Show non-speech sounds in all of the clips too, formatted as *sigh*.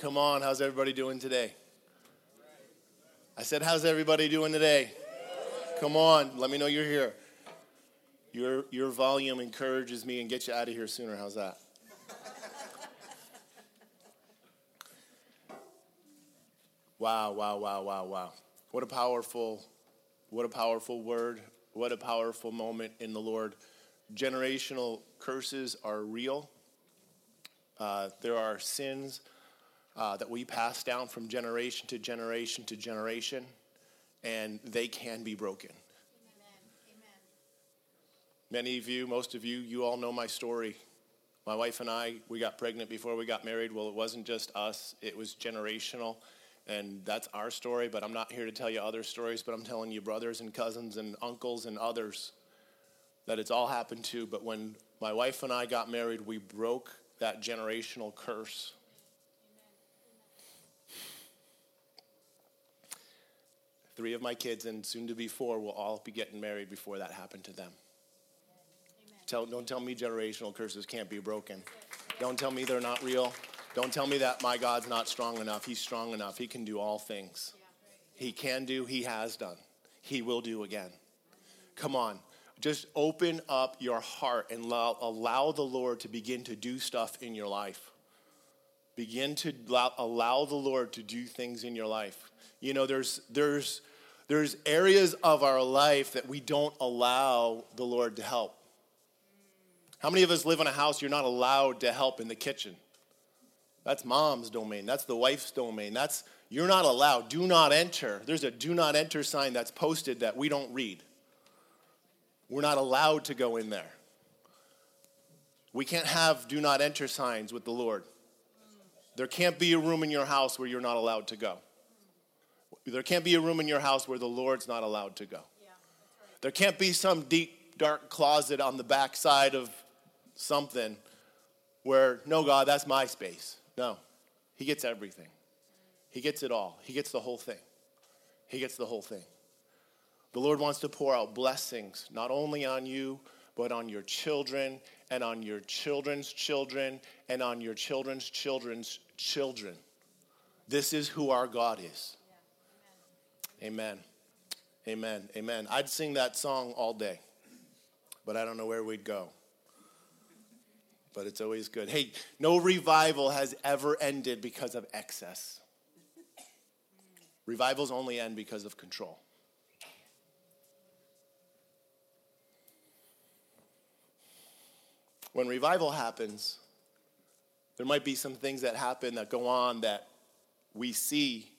Come on, how's everybody doing today? I said, how's everybody doing today? Come on, let me know you're here. Your, your volume encourages me and gets you out of here sooner. How's that? wow, wow, wow, wow, wow. What a powerful, what a powerful word. What a powerful moment in the Lord. Generational curses are real. Uh, there are sins uh, that we pass down from generation to generation to generation, and they can be broken. Many of you, most of you, you all know my story. My wife and I, we got pregnant before we got married. Well, it wasn't just us, it was generational. And that's our story, but I'm not here to tell you other stories, but I'm telling you brothers and cousins and uncles and others that it's all happened to. But when my wife and I got married, we broke that generational curse. Three of my kids, and soon to be four, will all be getting married before that happened to them. Tell, don't tell me generational curses can't be broken. Don't tell me they're not real. Don't tell me that my God's not strong enough. He's strong enough. He can do all things. He can do, He has done. He will do again. Come on. Just open up your heart and allow, allow the Lord to begin to do stuff in your life. Begin to allow, allow the Lord to do things in your life. You know, there's, there's, there's areas of our life that we don't allow the Lord to help. How many of us live in a house you're not allowed to help in the kitchen? That's mom's domain. That's the wife's domain. That's you're not allowed. Do not enter. There's a do not enter sign that's posted that we don't read. We're not allowed to go in there. We can't have do not enter signs with the Lord. There can't be a room in your house where you're not allowed to go. There can't be a room in your house where the Lord's not allowed to go. There can't be some deep, dark closet on the backside of something where, no, God, that's my space. No, He gets everything. He gets it all. He gets the whole thing. He gets the whole thing. The Lord wants to pour out blessings, not only on you, but on your children and on your children's children and on your children's children's children. This is who our God is. Amen. Amen. Amen. I'd sing that song all day, but I don't know where we'd go but it's always good. Hey, no revival has ever ended because of excess. Revivals only end because of control. When revival happens, there might be some things that happen that go on that we see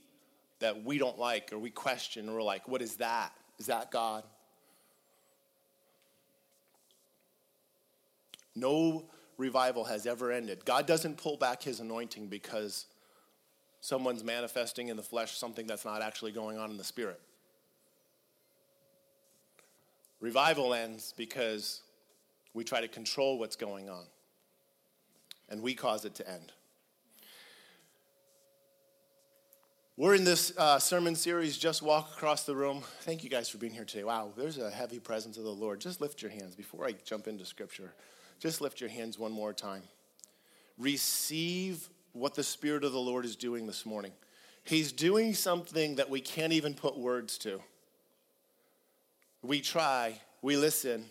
that we don't like or we question or we're like, what is that? Is that God? No revival has ever ended. God doesn't pull back his anointing because someone's manifesting in the flesh something that's not actually going on in the spirit. Revival ends because we try to control what's going on and we cause it to end. We're in this uh, sermon series, Just Walk Across the Room. Thank you guys for being here today. Wow, there's a heavy presence of the Lord. Just lift your hands before I jump into scripture. Just lift your hands one more time. Receive what the Spirit of the Lord is doing this morning. He's doing something that we can't even put words to. We try, we listen,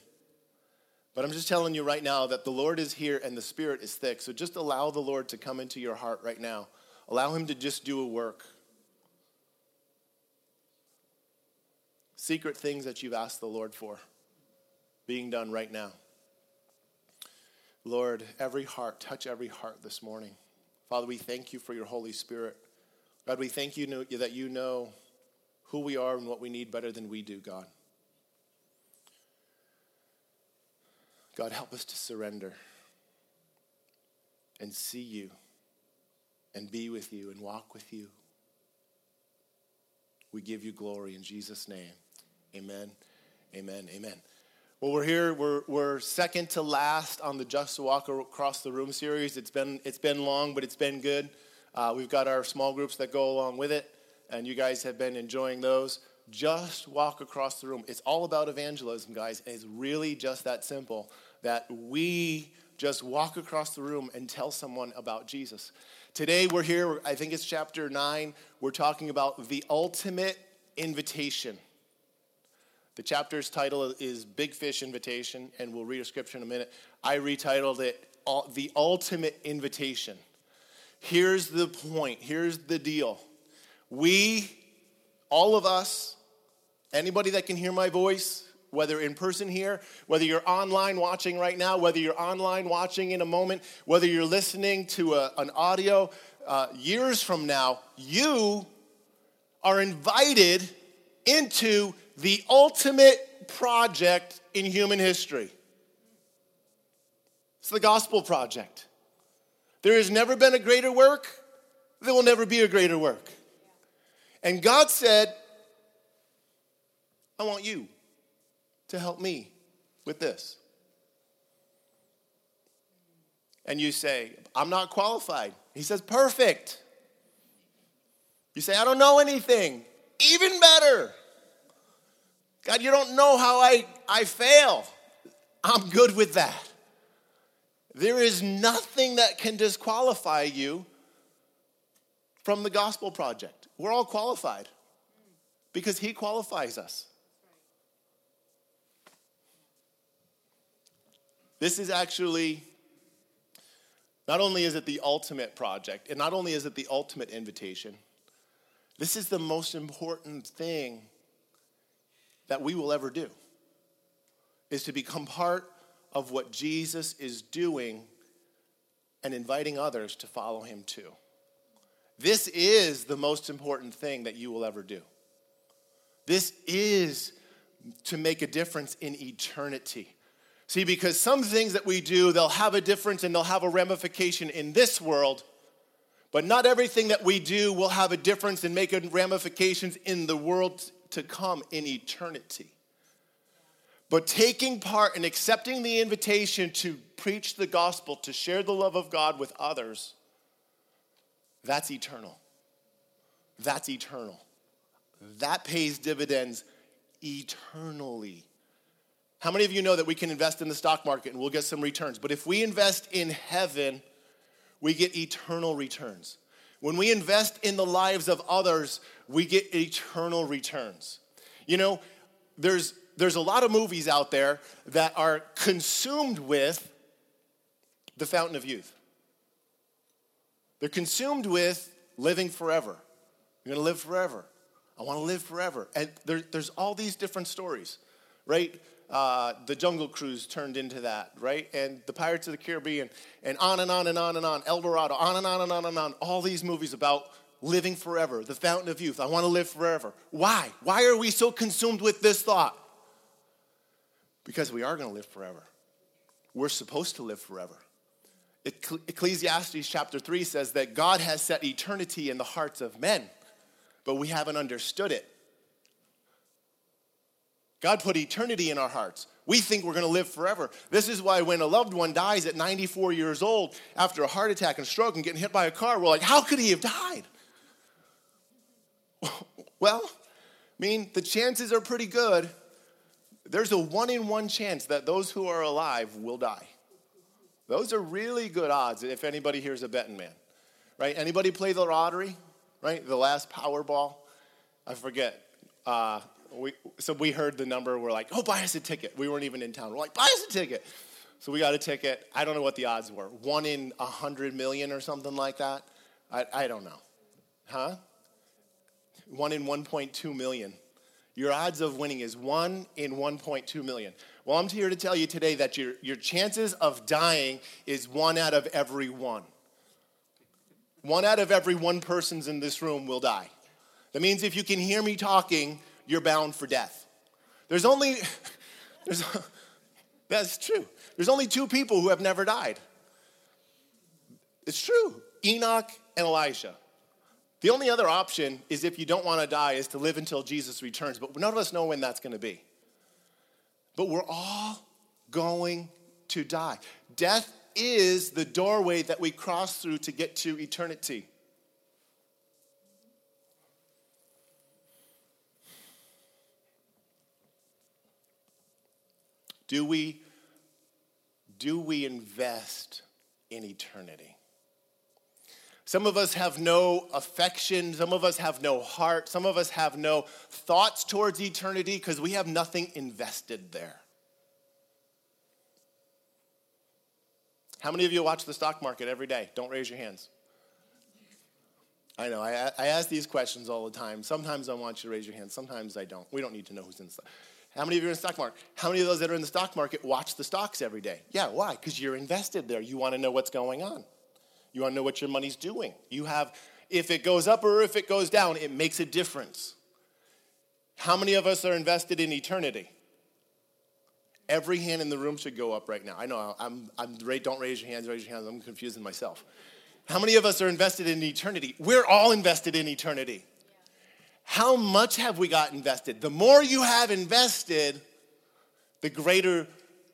but I'm just telling you right now that the Lord is here and the Spirit is thick. So just allow the Lord to come into your heart right now. Allow Him to just do a work. Secret things that you've asked the Lord for being done right now. Lord, every heart, touch every heart this morning. Father, we thank you for your Holy Spirit. God, we thank you that you know who we are and what we need better than we do, God. God, help us to surrender and see you and be with you and walk with you. We give you glory in Jesus' name. Amen. Amen. Amen. Well, we're here. We're, we're second to last on the Just Walk Across the Room series. It's been, it's been long, but it's been good. Uh, we've got our small groups that go along with it, and you guys have been enjoying those. Just walk across the room. It's all about evangelism, guys. It's really just that simple that we just walk across the room and tell someone about Jesus. Today we're here, I think it's chapter 9. We're talking about the ultimate invitation. The chapter's title is Big Fish Invitation, and we'll read a scripture in a minute. I retitled it The Ultimate Invitation. Here's the point, here's the deal. We, all of us, anybody that can hear my voice, whether in person here, whether you're online watching right now, whether you're online watching in a moment, whether you're listening to a, an audio uh, years from now, you are invited into the ultimate project in human history. It's the gospel project. There has never been a greater work, there will never be a greater work. And God said, I want you to help me with this. And you say, I'm not qualified. He says, Perfect. You say, I don't know anything. Even better. God, you don't know how I, I fail. I'm good with that. There is nothing that can disqualify you from the gospel project. We're all qualified because He qualifies us. This is actually, not only is it the ultimate project, and not only is it the ultimate invitation, this is the most important thing that we will ever do, is to become part of what Jesus is doing and inviting others to follow him too. This is the most important thing that you will ever do. This is to make a difference in eternity. See, because some things that we do, they'll have a difference and they'll have a ramification in this world, but not everything that we do will have a difference and make ramifications in the world to come in eternity. But taking part and accepting the invitation to preach the gospel, to share the love of God with others, that's eternal. That's eternal. That pays dividends eternally. How many of you know that we can invest in the stock market and we'll get some returns? But if we invest in heaven, we get eternal returns. When we invest in the lives of others, we get eternal returns. You know, there's, there's a lot of movies out there that are consumed with the fountain of youth. They're consumed with living forever. You're gonna live forever. I wanna live forever. And there, there's all these different stories, right? Uh, the Jungle Cruise turned into that, right? And the Pirates of the Caribbean, and on and on and on and on, El Dorado, on and on and on and on. All these movies about living forever, the fountain of youth. I want to live forever. Why? Why are we so consumed with this thought? Because we are going to live forever. We're supposed to live forever. Ecclesiastes chapter 3 says that God has set eternity in the hearts of men, but we haven't understood it. God put eternity in our hearts. We think we're going to live forever. This is why when a loved one dies at 94 years old after a heart attack and stroke and getting hit by a car, we're like, how could he have died? *laughs* Well, I mean, the chances are pretty good. There's a one in one chance that those who are alive will die. Those are really good odds if anybody here's a betting man, right? Anybody play the lottery, right? The last Powerball? I forget. Uh, we, so we heard the number. We're like, oh, buy us a ticket. We weren't even in town. We're like, buy us a ticket. So we got a ticket. I don't know what the odds were. One in a hundred million or something like that. I, I don't know. Huh? One in 1.2 million. Your odds of winning is one in 1.2 million. Well, I'm here to tell you today that your, your chances of dying is one out of every one. One out of every one persons in this room will die. That means if you can hear me talking, you're bound for death. There's only, *laughs* there's, *laughs* that's true. There's only two people who have never died. It's true Enoch and Elijah. The only other option is if you don't want to die, is to live until Jesus returns. But none of us know when that's going to be. But we're all going to die. Death is the doorway that we cross through to get to eternity. Do we, do we invest in eternity? Some of us have no affection. Some of us have no heart. Some of us have no thoughts towards eternity because we have nothing invested there. How many of you watch the stock market every day? Don't raise your hands. I know, I, I ask these questions all the time. Sometimes I want you to raise your hand, sometimes I don't. We don't need to know who's in the stock. How many of you are in the stock market? How many of those that are in the stock market watch the stocks every day? Yeah, why? Because you're invested there. You want to know what's going on. You want to know what your money's doing. You have, if it goes up or if it goes down, it makes a difference. How many of us are invested in eternity? Every hand in the room should go up right now. I know I'm, I'm don't raise your hands, raise your hands. I'm confusing myself. How many of us are invested in eternity? We're all invested in eternity. How much have we got invested? The more you have invested, the greater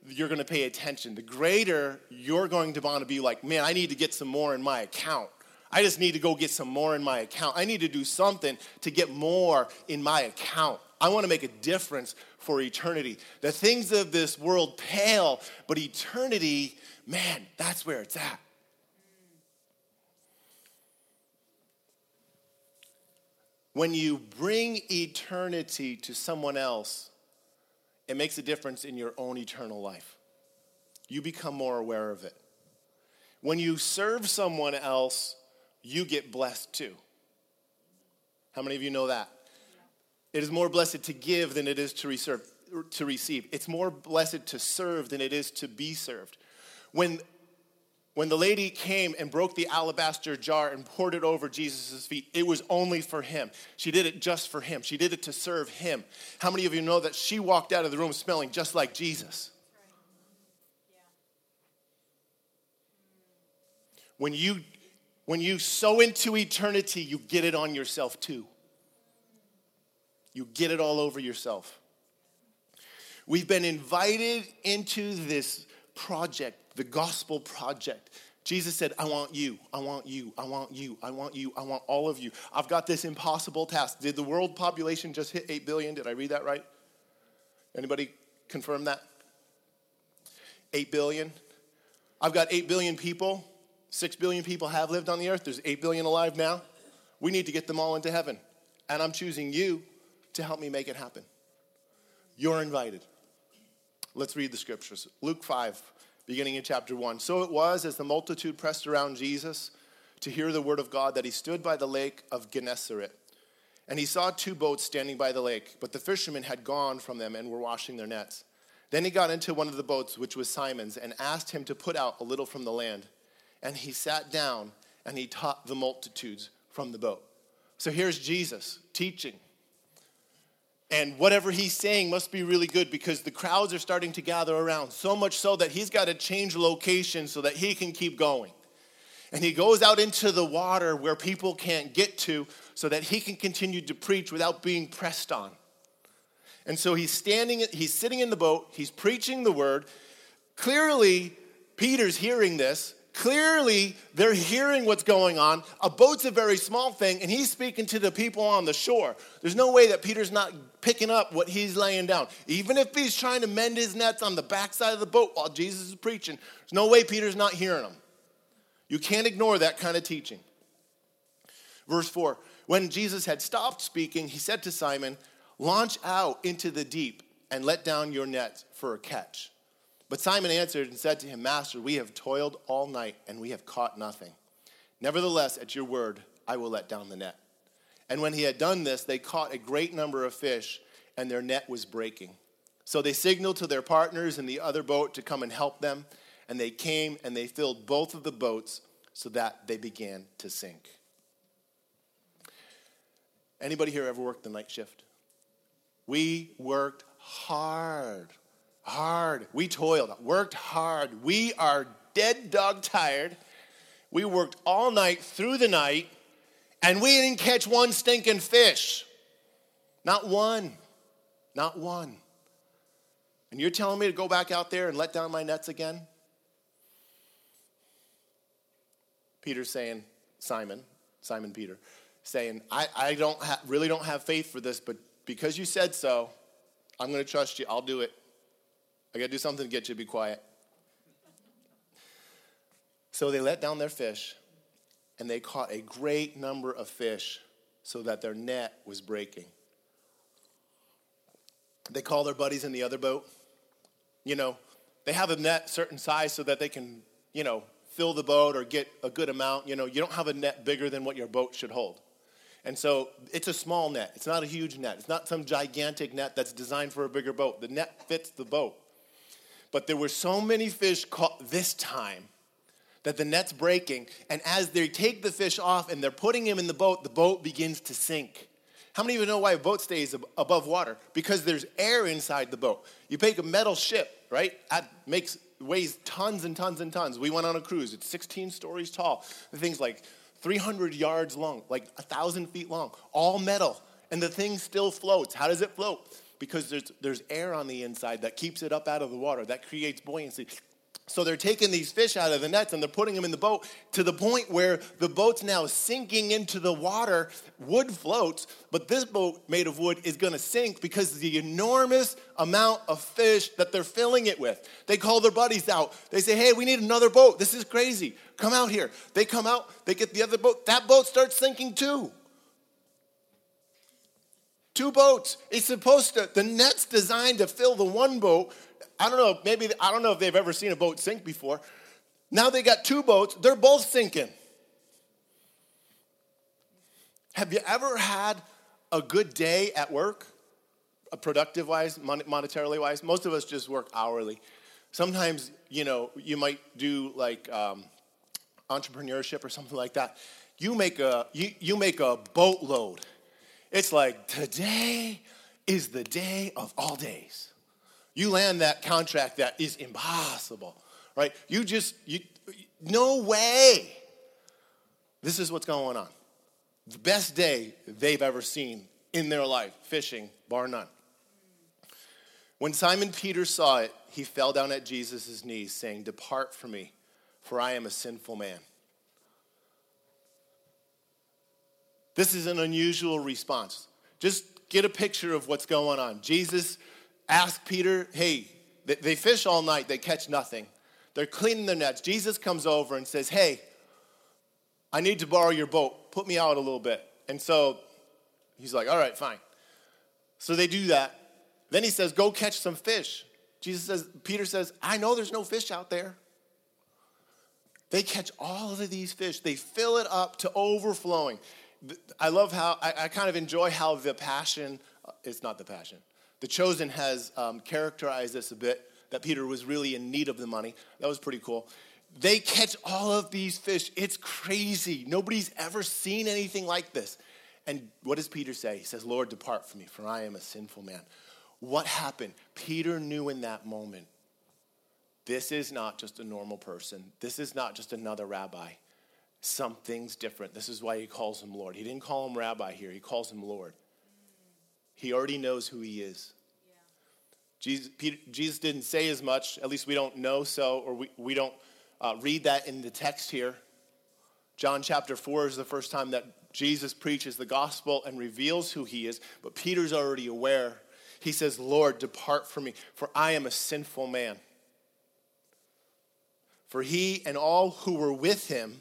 you're going to pay attention, the greater you're going to want to be like, man, I need to get some more in my account. I just need to go get some more in my account. I need to do something to get more in my account. I want to make a difference for eternity. The things of this world pale, but eternity, man, that's where it's at. When you bring eternity to someone else, it makes a difference in your own eternal life. You become more aware of it. When you serve someone else, you get blessed too. How many of you know that? It is more blessed to give than it is to receive. To receive. It's more blessed to serve than it is to be served. When when the lady came and broke the alabaster jar and poured it over Jesus' feet, it was only for him. She did it just for him. She did it to serve him. How many of you know that she walked out of the room smelling just like Jesus? When you when you sow into eternity, you get it on yourself too. You get it all over yourself. We've been invited into this project the gospel project. Jesus said, I want you, I want you, I want you, I want you, I want all of you. I've got this impossible task. Did the world population just hit 8 billion? Did I read that right? Anybody confirm that? 8 billion? I've got 8 billion people. 6 billion people have lived on the earth. There's 8 billion alive now. We need to get them all into heaven. And I'm choosing you to help me make it happen. You're invited. Let's read the scriptures. Luke 5, beginning in chapter 1. So it was as the multitude pressed around Jesus to hear the word of God that he stood by the lake of Gennesaret. And he saw two boats standing by the lake, but the fishermen had gone from them and were washing their nets. Then he got into one of the boats, which was Simon's, and asked him to put out a little from the land. And he sat down and he taught the multitudes from the boat. So here's Jesus teaching and whatever he's saying must be really good because the crowds are starting to gather around, so much so that he's got to change location so that he can keep going. And he goes out into the water where people can't get to so that he can continue to preach without being pressed on. And so he's standing, he's sitting in the boat, he's preaching the word. Clearly, Peter's hearing this, Clearly, they're hearing what's going on. A boat's a very small thing, and he's speaking to the people on the shore. There's no way that Peter's not picking up what he's laying down. Even if he's trying to mend his nets on the backside of the boat while Jesus is preaching, there's no way Peter's not hearing him. You can't ignore that kind of teaching. Verse 4 When Jesus had stopped speaking, he said to Simon, Launch out into the deep and let down your nets for a catch. But Simon answered and said to him, Master, we have toiled all night and we have caught nothing. Nevertheless, at your word, I will let down the net. And when he had done this, they caught a great number of fish, and their net was breaking. So they signaled to their partners in the other boat to come and help them, and they came and they filled both of the boats so that they began to sink. Anybody here ever worked the night shift? We worked hard hard. We toiled, worked hard. We are dead dog tired. We worked all night through the night, and we didn't catch one stinking fish. Not one. Not one. And you're telling me to go back out there and let down my nets again? Peter's saying, Simon, Simon Peter, saying, I, I don't ha- really don't have faith for this, but because you said so, I'm going to trust you. I'll do it. I got to do something to get you to be quiet. So they let down their fish, and they caught a great number of fish so that their net was breaking. They call their buddies in the other boat. You know, they have a net certain size so that they can, you know, fill the boat or get a good amount. You know, you don't have a net bigger than what your boat should hold. And so it's a small net. It's not a huge net. It's not some gigantic net that's designed for a bigger boat. The net fits the boat. But there were so many fish caught this time that the net's breaking. And as they take the fish off and they're putting him in the boat, the boat begins to sink. How many of you know why a boat stays above water? Because there's air inside the boat. You take a metal ship, right? That makes weighs tons and tons and tons. We went on a cruise. It's 16 stories tall. The thing's like 300 yards long, like a thousand feet long, all metal, and the thing still floats. How does it float? Because there's there's air on the inside that keeps it up out of the water. That creates buoyancy. So they're taking these fish out of the nets and they're putting them in the boat to the point where the boat's now sinking into the water. Wood floats, but this boat made of wood is gonna sink because the enormous amount of fish that they're filling it with. They call their buddies out. They say, hey, we need another boat. This is crazy. Come out here. They come out, they get the other boat. That boat starts sinking too. Two boats. It's supposed to, the net's designed to fill the one boat I don't know, maybe, I don't know if they've ever seen a boat sink before. Now they got two boats, they're both sinking. Have you ever had a good day at work, a productive wise, monetarily wise? Most of us just work hourly. Sometimes, you know, you might do like um, entrepreneurship or something like that. You make a you, you make a boatload. It's like today is the day of all days you land that contract that is impossible, right? You just, you, no way. This is what's going on. The best day they've ever seen in their life, fishing, bar none. When Simon Peter saw it, he fell down at Jesus' knees, saying, Depart from me, for I am a sinful man. This is an unusual response. Just get a picture of what's going on. Jesus ask Peter, hey, they fish all night, they catch nothing. They're cleaning their nets. Jesus comes over and says, hey, I need to borrow your boat. Put me out a little bit. And so he's like, all right, fine. So they do that. Then he says, go catch some fish. Jesus says, Peter says, I know there's no fish out there. They catch all of these fish, they fill it up to overflowing. I love how, I, I kind of enjoy how the passion, uh, it's not the passion, the Chosen has um, characterized this a bit that Peter was really in need of the money. That was pretty cool. They catch all of these fish. It's crazy. Nobody's ever seen anything like this. And what does Peter say? He says, Lord, depart from me, for I am a sinful man. What happened? Peter knew in that moment this is not just a normal person, this is not just another rabbi. Something's different. This is why he calls him Lord. He didn't call him rabbi here, he calls him Lord. He already knows who he is. Jesus, Peter, Jesus didn't say as much, at least we don't know so, or we, we don't uh, read that in the text here. John chapter 4 is the first time that Jesus preaches the gospel and reveals who he is, but Peter's already aware. He says, Lord, depart from me, for I am a sinful man. For he and all who were with him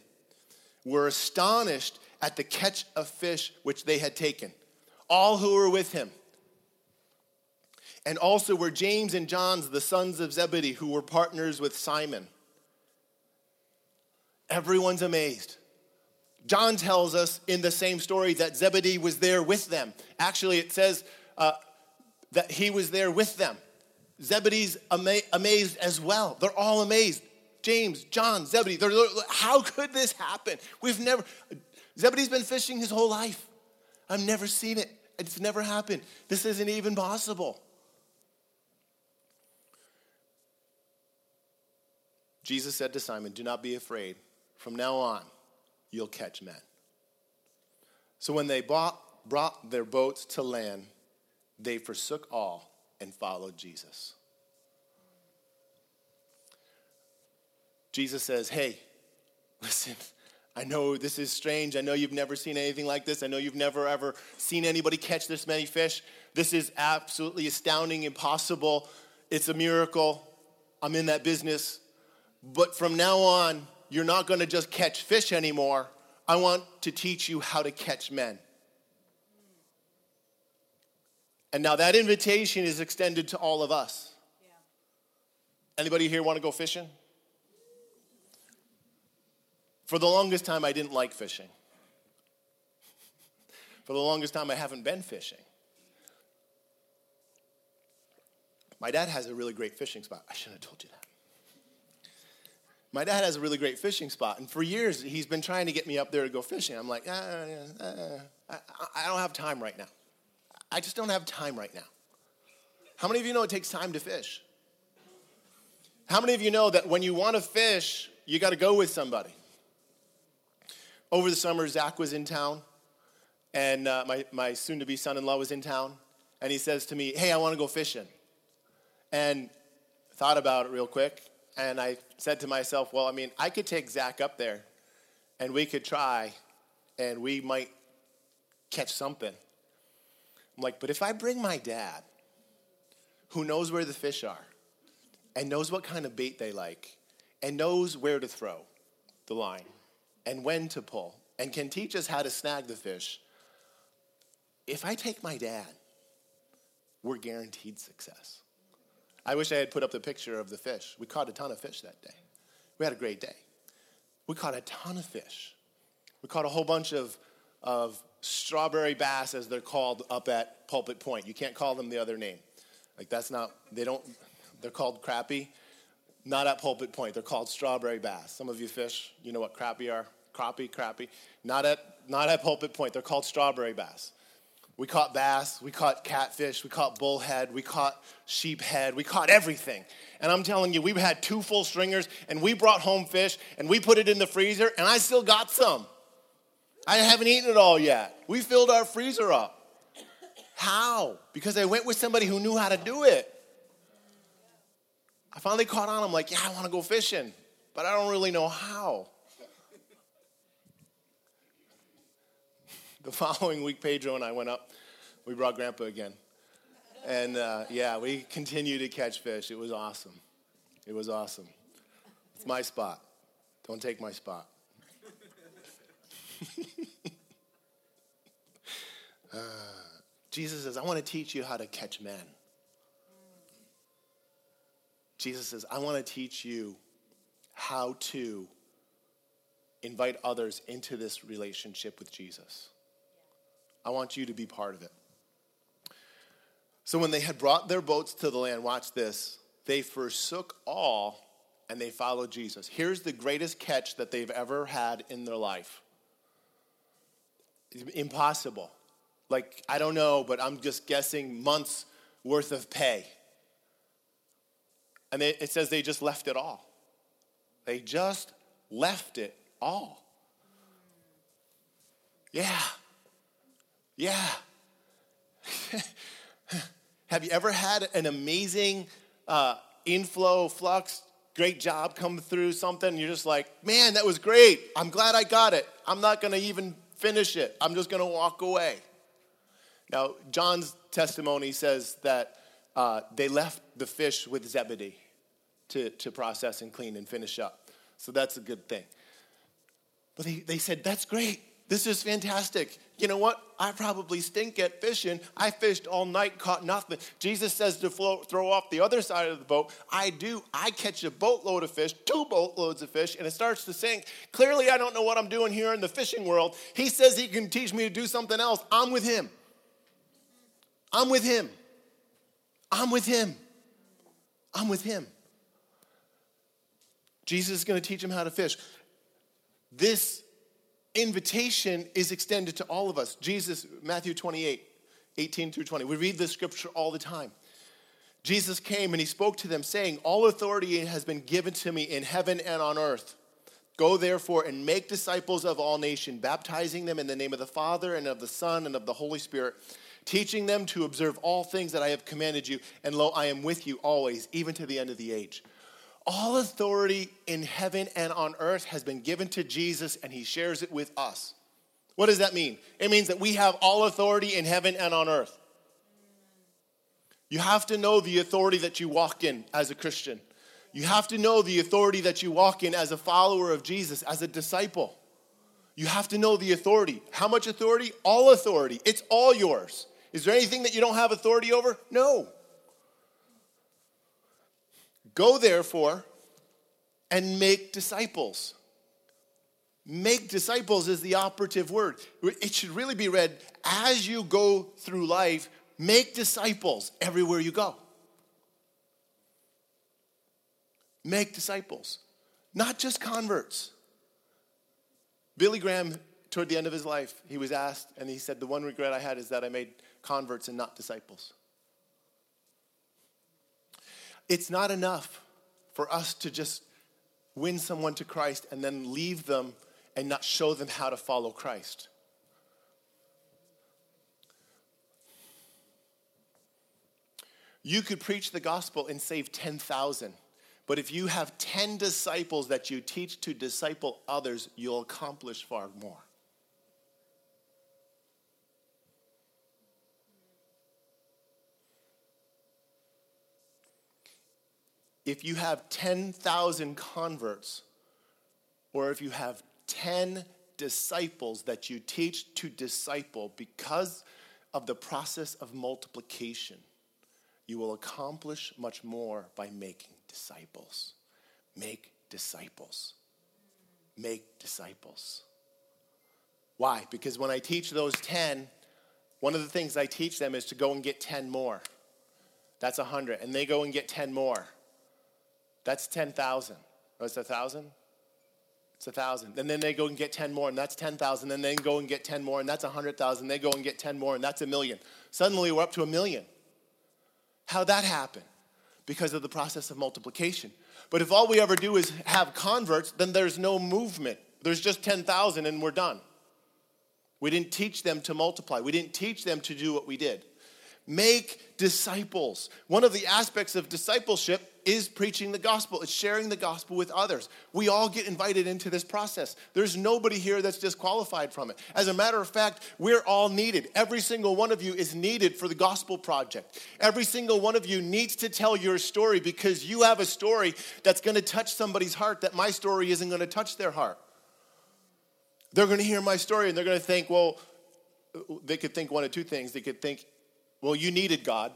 were astonished at the catch of fish which they had taken all who were with him. And also were James and John's, the sons of Zebedee, who were partners with Simon. Everyone's amazed. John tells us in the same story that Zebedee was there with them. Actually, it says uh, that he was there with them. Zebedee's ama- amazed as well. They're all amazed. James, John, Zebedee. They're, how could this happen? We've never, Zebedee's been fishing his whole life. I've never seen it. It's never happened. This isn't even possible. Jesus said to Simon, Do not be afraid. From now on, you'll catch men. So when they bought, brought their boats to land, they forsook all and followed Jesus. Jesus says, Hey, listen, I know this is strange. I know you've never seen anything like this. I know you've never ever seen anybody catch this many fish. This is absolutely astounding, impossible. It's a miracle. I'm in that business. But from now on, you're not going to just catch fish anymore. I want to teach you how to catch men. And now that invitation is extended to all of us. Anybody here want to go fishing? For the longest time, I didn't like fishing. For the longest time, I haven't been fishing. My dad has a really great fishing spot. I shouldn't have told you that. My dad has a really great fishing spot, and for years he's been trying to get me up there to go fishing. I'm like, ah, ah, ah, I don't have time right now. I just don't have time right now. How many of you know it takes time to fish? How many of you know that when you want to fish, you got to go with somebody? Over the summer, Zach was in town, and uh, my, my soon to be son in law was in town, and he says to me, Hey, I want to go fishing. And thought about it real quick, and I said to myself, Well, I mean, I could take Zach up there, and we could try, and we might catch something. I'm like, But if I bring my dad, who knows where the fish are, and knows what kind of bait they like and knows where to throw the line and when to pull and can teach us how to snag the fish, if I take my dad, we're guaranteed success. I wish I had put up the picture of the fish. We caught a ton of fish that day. We had a great day. We caught a ton of fish. We caught a whole bunch of, of strawberry bass, as they're called up at Pulpit Point. You can't call them the other name. Like, that's not, they don't, they're called crappie. Not at Pulpit Point. They're called strawberry bass. Some of you fish, you know what crappie are. Crappie, crappie. Not at, not at Pulpit Point. They're called strawberry bass. We caught bass, we caught catfish, we caught bullhead, we caught sheephead, we caught everything. And I'm telling you, we had two full stringers and we brought home fish and we put it in the freezer and I still got some. I haven't eaten it all yet. We filled our freezer up. How? Because I went with somebody who knew how to do it. I finally caught on. I'm like, yeah, I want to go fishing, but I don't really know how. The *laughs* following week, Pedro and I went up. We brought Grandpa again. And uh, yeah, we continued to catch fish. It was awesome. It was awesome. It's my spot. Don't take my spot. *laughs* uh, Jesus says, I want to teach you how to catch men. Jesus says, I want to teach you how to invite others into this relationship with Jesus. I want you to be part of it. So when they had brought their boats to the land, watch this, they forsook all and they followed Jesus. Here's the greatest catch that they've ever had in their life. Impossible. Like, I don't know, but I'm just guessing months worth of pay. And they, it says they just left it all. They just left it all. Yeah. Yeah. *laughs* Have you ever had an amazing uh, inflow, flux, great job come through something? you're just like, man, that was great. I'm glad I got it. I'm not going to even finish it. I'm just going to walk away. Now, John's testimony says that uh, they left the fish with Zebedee to, to process and clean and finish up. So that's a good thing. But they, they said, That's great. This is fantastic. You know what? I probably stink at fishing. I fished all night, caught nothing. Jesus says to float, throw off the other side of the boat. I do. I catch a boatload of fish, two boatloads of fish, and it starts to sink. Clearly, I don't know what I'm doing here in the fishing world. He says he can teach me to do something else. I'm with him. I'm with him. I'm with him. I'm with him. Jesus is going to teach him how to fish. This invitation is extended to all of us. Jesus, Matthew 28, 18 through 20. We read this scripture all the time. Jesus came and he spoke to them, saying, All authority has been given to me in heaven and on earth. Go therefore and make disciples of all nations, baptizing them in the name of the Father and of the Son and of the Holy Spirit, teaching them to observe all things that I have commanded you. And lo, I am with you always, even to the end of the age. All authority in heaven and on earth has been given to Jesus, and he shares it with us. What does that mean? It means that we have all authority in heaven and on earth. You have to know the authority that you walk in as a Christian. You have to know the authority that you walk in as a follower of Jesus, as a disciple. You have to know the authority. How much authority? All authority. It's all yours. Is there anything that you don't have authority over? No. Go therefore and make disciples. Make disciples is the operative word. It should really be read as you go through life, make disciples everywhere you go. Make disciples, not just converts. Billy Graham, toward the end of his life, he was asked, and he said, The one regret I had is that I made converts and not disciples. It's not enough for us to just win someone to Christ and then leave them and not show them how to follow Christ. You could preach the gospel and save 10,000. But if you have 10 disciples that you teach to disciple others, you'll accomplish far more. If you have 10,000 converts, or if you have 10 disciples that you teach to disciple because of the process of multiplication, you will accomplish much more by making disciples. Make disciples. Make disciples. Why? Because when I teach those 10, one of the things I teach them is to go and get 10 more. That's 100. And they go and get 10 more. That's 10,000. Oh, it's a 1,000? It's a 1,000. And then they go and get 10 more, and that's 10,000. And then they go and get 10 more, and that's 100,000. They go and get 10 more, and that's a million. Suddenly we're up to a million. How'd that happen? because of the process of multiplication. But if all we ever do is have converts, then there's no movement. There's just 10,000 and we're done. We didn't teach them to multiply, we didn't teach them to do what we did. Make disciples. One of the aspects of discipleship is preaching the gospel, it's sharing the gospel with others. We all get invited into this process. There's nobody here that's disqualified from it. As a matter of fact, we're all needed. Every single one of you is needed for the gospel project. Every single one of you needs to tell your story because you have a story that's going to touch somebody's heart that my story isn't going to touch their heart. They're going to hear my story and they're going to think, well, they could think one of two things. They could think, well, you needed God.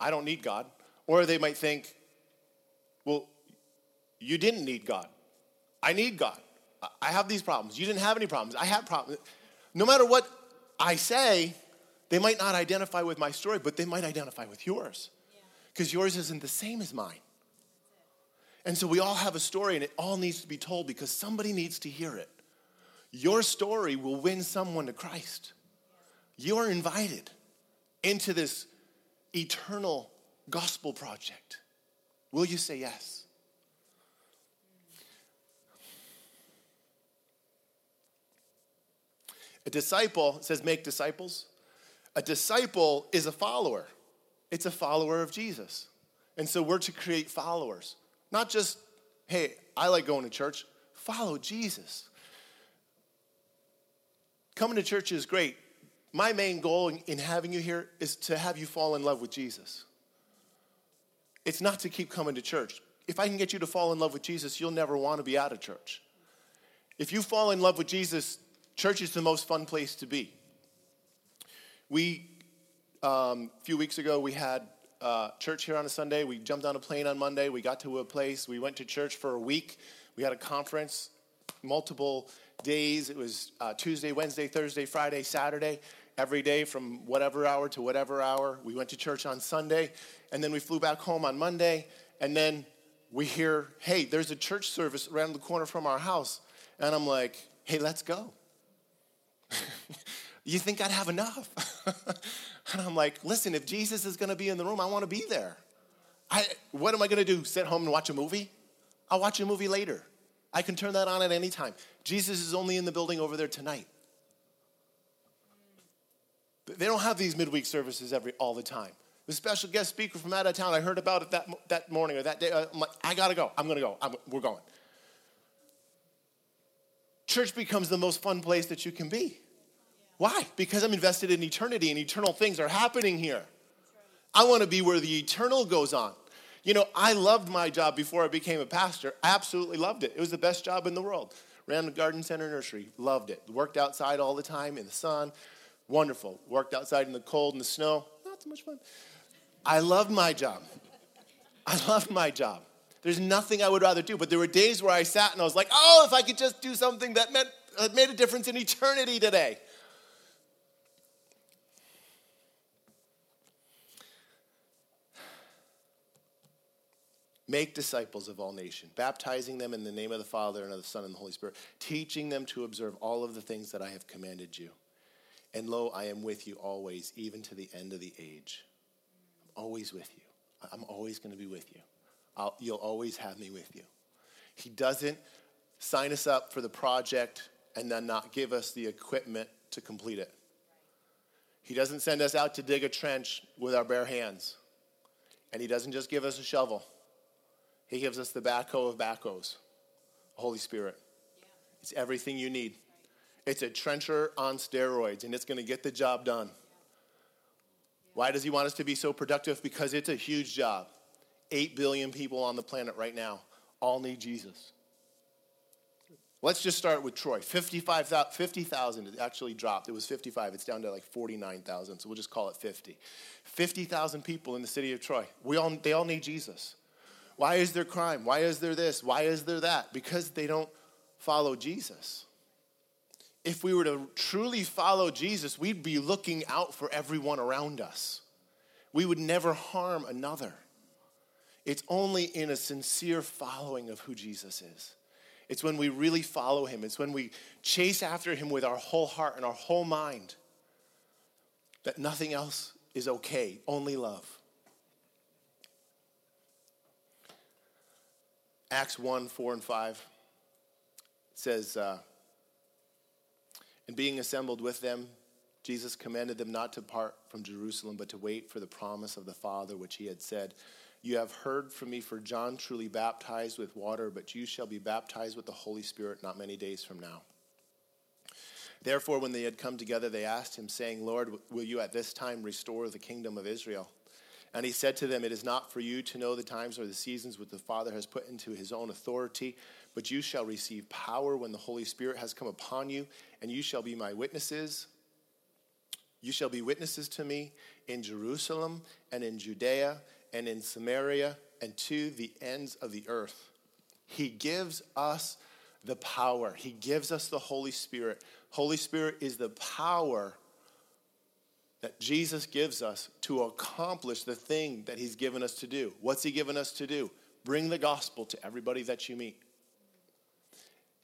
I don't need God. Or they might think, well, you didn't need God. I need God. I have these problems. You didn't have any problems. I have problems. No matter what I say, they might not identify with my story, but they might identify with yours. Because yours isn't the same as mine. And so we all have a story, and it all needs to be told because somebody needs to hear it. Your story will win someone to Christ. You are invited into this eternal gospel project. Will you say yes? A disciple says, make disciples. A disciple is a follower, it's a follower of Jesus. And so we're to create followers, not just, hey, I like going to church. Follow Jesus. Coming to church is great. My main goal in having you here is to have you fall in love with Jesus. It's not to keep coming to church. If I can get you to fall in love with Jesus, you'll never want to be out of church. If you fall in love with Jesus, church is the most fun place to be. We, um, a few weeks ago, we had uh, church here on a Sunday. We jumped on a plane on Monday. We got to a place. We went to church for a week. We had a conference, multiple days. It was uh, Tuesday, Wednesday, Thursday, Friday, Saturday every day from whatever hour to whatever hour. We went to church on Sunday, and then we flew back home on Monday, and then we hear, hey, there's a church service around the corner from our house. And I'm like, hey, let's go. *laughs* you think I'd have enough? *laughs* and I'm like, listen, if Jesus is gonna be in the room, I wanna be there. I, what am I gonna do? Sit home and watch a movie? I'll watch a movie later. I can turn that on at any time. Jesus is only in the building over there tonight. They don't have these midweek services every all the time. The special guest speaker from out of town, I heard about it that, that morning or that day. I'm like, I gotta go. I'm gonna go. I'm, we're going. Church becomes the most fun place that you can be. Why? Because I'm invested in eternity and eternal things are happening here. I wanna be where the eternal goes on. You know, I loved my job before I became a pastor. Absolutely loved it. It was the best job in the world ran the garden center nursery, loved it. Worked outside all the time in the sun, wonderful. Worked outside in the cold and the snow, not so much fun. I loved my job. I loved my job. There's nothing I would rather do. But there were days where I sat and I was like, oh, if I could just do something that meant that made a difference in eternity today. Make disciples of all nations, baptizing them in the name of the Father and of the Son and the Holy Spirit, teaching them to observe all of the things that I have commanded you. And lo, I am with you always, even to the end of the age. I'm always with you. I'm always going to be with you. I'll, you'll always have me with you. He doesn't sign us up for the project and then not give us the equipment to complete it. He doesn't send us out to dig a trench with our bare hands. And He doesn't just give us a shovel, He gives us the backhoe of backhoes, Holy Spirit. It's everything you need. It's a trencher on steroids, and it's going to get the job done. Why does He want us to be so productive? Because it's a huge job. Eight billion people on the planet right now all need Jesus. Let's just start with Troy. 55,000 50, it actually dropped. It was 55. It's down to like 49,000, so we'll just call it 50. 50,000 people in the city of Troy. We all, they all need Jesus. Why is there crime? Why is there this? Why is there that? Because they don't follow Jesus. If we were to truly follow Jesus, we'd be looking out for everyone around us. We would never harm another. It's only in a sincere following of who Jesus is. It's when we really follow him. It's when we chase after him with our whole heart and our whole mind that nothing else is okay, only love. Acts 1 4 and 5 says, uh, And being assembled with them, Jesus commanded them not to part from Jerusalem, but to wait for the promise of the Father, which he had said, you have heard from me, for John truly baptized with water, but you shall be baptized with the Holy Spirit not many days from now. Therefore, when they had come together, they asked him, saying, Lord, will you at this time restore the kingdom of Israel? And he said to them, It is not for you to know the times or the seasons which the Father has put into his own authority, but you shall receive power when the Holy Spirit has come upon you, and you shall be my witnesses. You shall be witnesses to me in Jerusalem and in Judea and in Samaria and to the ends of the earth. He gives us the power, He gives us the Holy Spirit. Holy Spirit is the power that Jesus gives us to accomplish the thing that He's given us to do. What's He given us to do? Bring the gospel to everybody that you meet.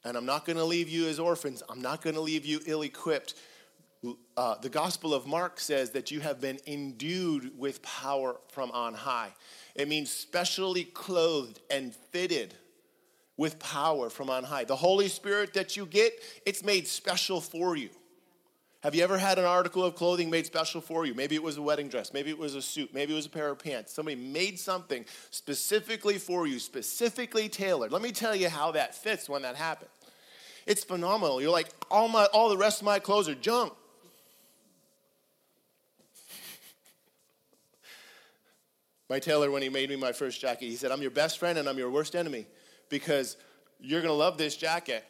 And I'm not going to leave you as orphans. I'm not going to leave you ill equipped uh, the Gospel of Mark says that you have been endued with power from on high. It means specially clothed and fitted with power from on high. The Holy Spirit that you get, it's made special for you. Have you ever had an article of clothing made special for you? Maybe it was a wedding dress, maybe it was a suit, maybe it was a pair of pants. Somebody made something specifically for you, specifically tailored. Let me tell you how that fits when that happens. It's phenomenal. You're like, all my all the rest of my clothes are junk. *laughs* My tailor, when he made me my first jacket, he said, I'm your best friend and I'm your worst enemy because you're going to love this jacket,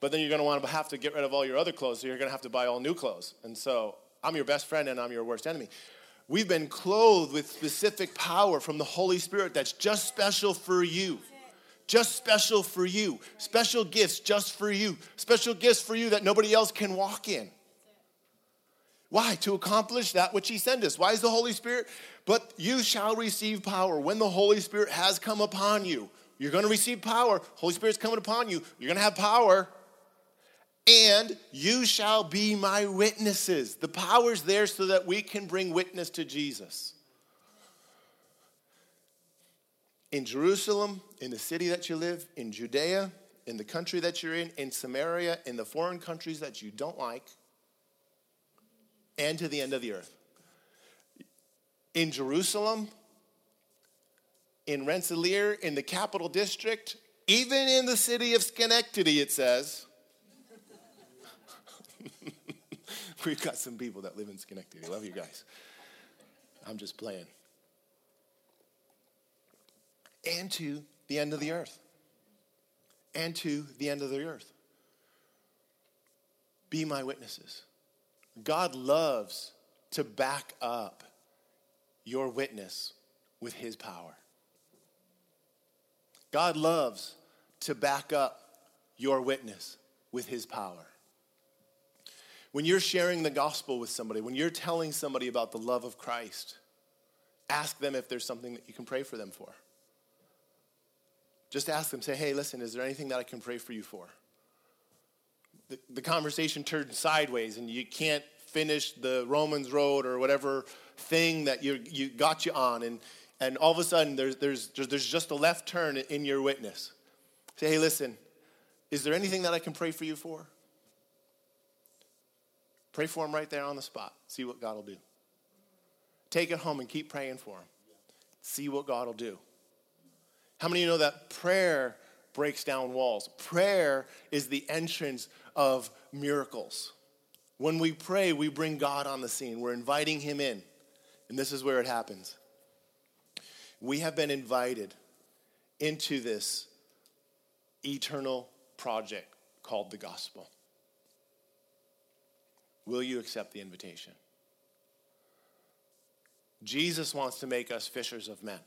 but then you're going to want to have to get rid of all your other clothes, so you're going to have to buy all new clothes. And so I'm your best friend and I'm your worst enemy. We've been clothed with specific power from the Holy Spirit that's just special for you. Just special for you. Special gifts just for you. Special gifts for you that nobody else can walk in. Why? To accomplish that which he sent us. Why is the Holy Spirit? But you shall receive power when the Holy Spirit has come upon you. You're going to receive power. Holy Spirit's coming upon you. You're going to have power. And you shall be my witnesses. The power's there so that we can bring witness to Jesus. In Jerusalem, in the city that you live, in Judea, in the country that you're in, in Samaria, in the foreign countries that you don't like, and to the end of the earth. In Jerusalem, in Rensselaer, in the capital district, even in the city of Schenectady, it says. *laughs* We've got some people that live in Schenectady. Love you guys. I'm just playing. And to the end of the earth. And to the end of the earth. Be my witnesses. God loves to back up your witness with his power. God loves to back up your witness with his power. When you're sharing the gospel with somebody, when you're telling somebody about the love of Christ, ask them if there's something that you can pray for them for. Just ask them, say, hey, listen, is there anything that I can pray for you for? The, the conversation turns sideways and you can't finish the Romans road or whatever thing that you, you got you on. And, and all of a sudden, there's, there's, there's just a left turn in your witness. Say, hey, listen, is there anything that I can pray for you for? Pray for him right there on the spot. See what God will do. Take it home and keep praying for him. See what God will do. How many of you know that prayer breaks down walls? Prayer is the entrance of miracles. When we pray, we bring God on the scene. We're inviting him in. And this is where it happens. We have been invited into this eternal project called the gospel. Will you accept the invitation? Jesus wants to make us fishers of men.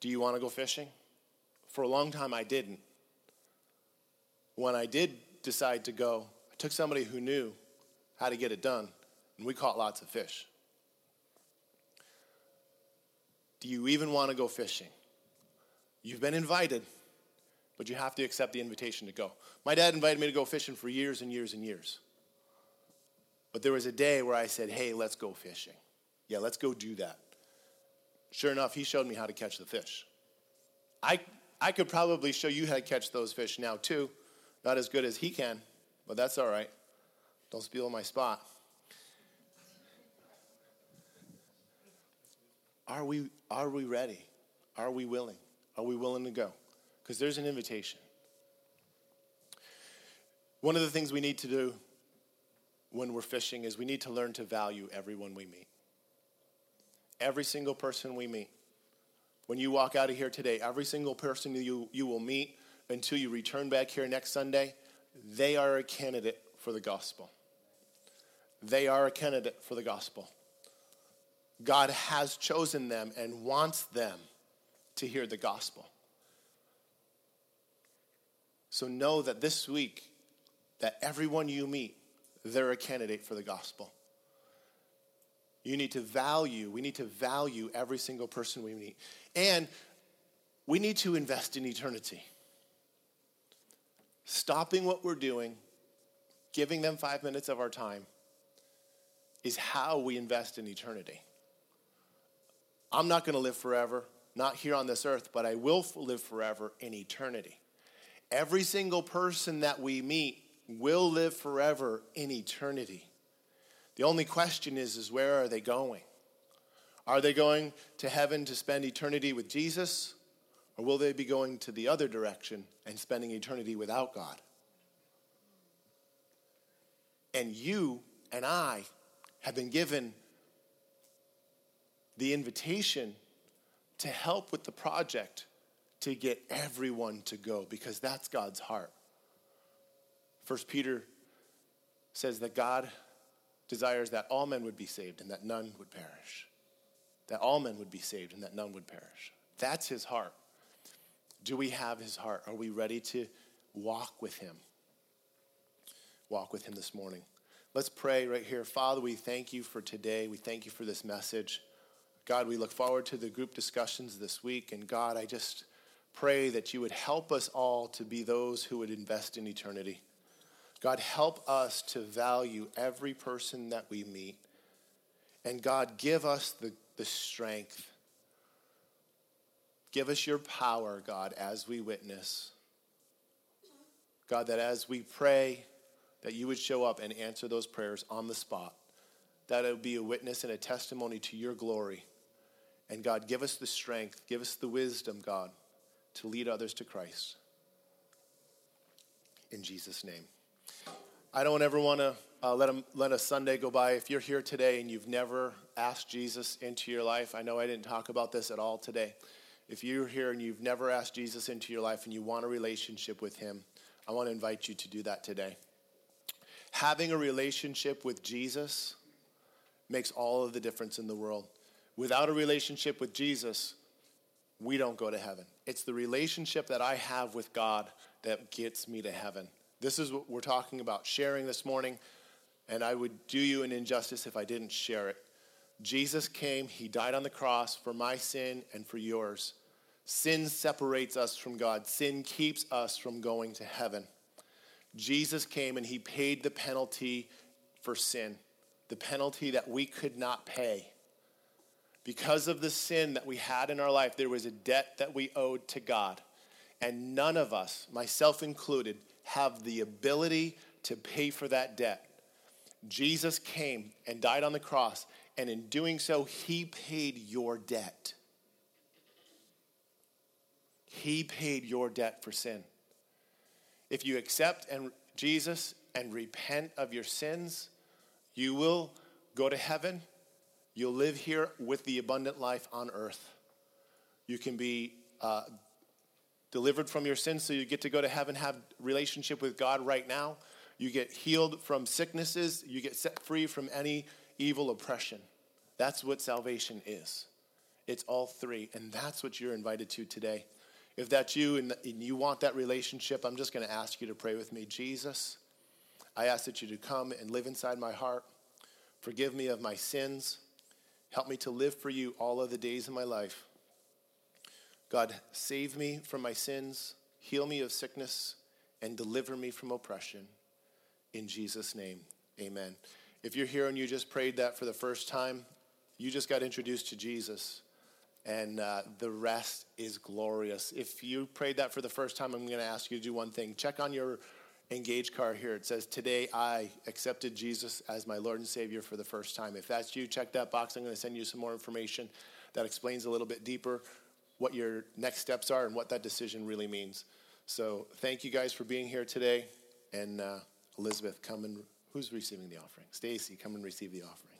Do you want to go fishing? For a long time, I didn't. When I did decide to go, I took somebody who knew how to get it done, and we caught lots of fish. Do you even want to go fishing? You've been invited, but you have to accept the invitation to go. My dad invited me to go fishing for years and years and years. But there was a day where I said, hey, let's go fishing. Yeah, let's go do that. Sure enough, he showed me how to catch the fish. I, I could probably show you how to catch those fish now, too. Not as good as he can, but that's all right. Don't steal my spot. Are we, are we ready? Are we willing? Are we willing to go? Because there's an invitation. One of the things we need to do when we're fishing is we need to learn to value everyone we meet. Every single person we meet. When you walk out of here today, every single person you, you will meet until you return back here next Sunday, they are a candidate for the gospel. They are a candidate for the gospel. God has chosen them and wants them to hear the gospel. So know that this week, that everyone you meet they're a candidate for the gospel. You need to value, we need to value every single person we meet. And we need to invest in eternity. Stopping what we're doing, giving them five minutes of our time, is how we invest in eternity. I'm not going to live forever, not here on this earth, but I will live forever in eternity. Every single person that we meet will live forever in eternity. The only question is, is where are they going? Are they going to heaven to spend eternity with Jesus? Or will they be going to the other direction and spending eternity without God? And you and I have been given the invitation to help with the project to get everyone to go because that's God's heart. First Peter says that God desires that all men would be saved and that none would perish. That all men would be saved and that none would perish. That's his heart. Do we have his heart? Are we ready to walk with him? Walk with him this morning. Let's pray right here. Father, we thank you for today. We thank you for this message. God, we look forward to the group discussions this week. And God, I just pray that you would help us all to be those who would invest in eternity. God, help us to value every person that we meet. And God, give us the, the strength. Give us your power, God, as we witness. God, that as we pray, that you would show up and answer those prayers on the spot. That it would be a witness and a testimony to your glory. And God, give us the strength, give us the wisdom, God, to lead others to Christ. In Jesus' name. I don't ever want to uh, let, them, let a Sunday go by. If you're here today and you've never asked Jesus into your life, I know I didn't talk about this at all today. If you're here and you've never asked Jesus into your life and you want a relationship with him, I want to invite you to do that today. Having a relationship with Jesus makes all of the difference in the world. Without a relationship with Jesus, we don't go to heaven. It's the relationship that I have with God that gets me to heaven. This is what we're talking about sharing this morning, and I would do you an injustice if I didn't share it. Jesus came, He died on the cross for my sin and for yours. Sin separates us from God, sin keeps us from going to heaven. Jesus came and He paid the penalty for sin, the penalty that we could not pay. Because of the sin that we had in our life, there was a debt that we owed to God. And none of us, myself included, have the ability to pay for that debt. Jesus came and died on the cross, and in doing so, he paid your debt. He paid your debt for sin. If you accept and Jesus and repent of your sins, you will go to heaven. You'll live here with the abundant life on earth. You can be uh, delivered from your sins so you get to go to heaven, have relationship with God right now. You get healed from sicknesses. You get set free from any evil oppression. That's what salvation is. It's all three, and that's what you're invited to today. If that's you and, you want that relationship, I'm just going to ask you to pray with me. Jesus, I ask that you to come and live inside my heart. Forgive me of my sins. Help me to live for you all of the days of my life. God, save me from my sins, heal me of sickness, and deliver me from oppression. In Jesus' name, amen. If you're here and you just prayed that for the first time, you just got introduced to Jesus and uh, the rest is glorious. If you prayed that for the first time, I'm going to ask you to do one thing. Check on your engage card here. It says, Today I accepted Jesus as my Lord and Savior for the first time. If that's you, check that box. I'm going to send you some more information that explains a little bit deeper what your next steps are and what that decision really means. So thank you guys for being here today. And uh, Elizabeth, come and who's receiving the offering? Stacy, come and receive the offering.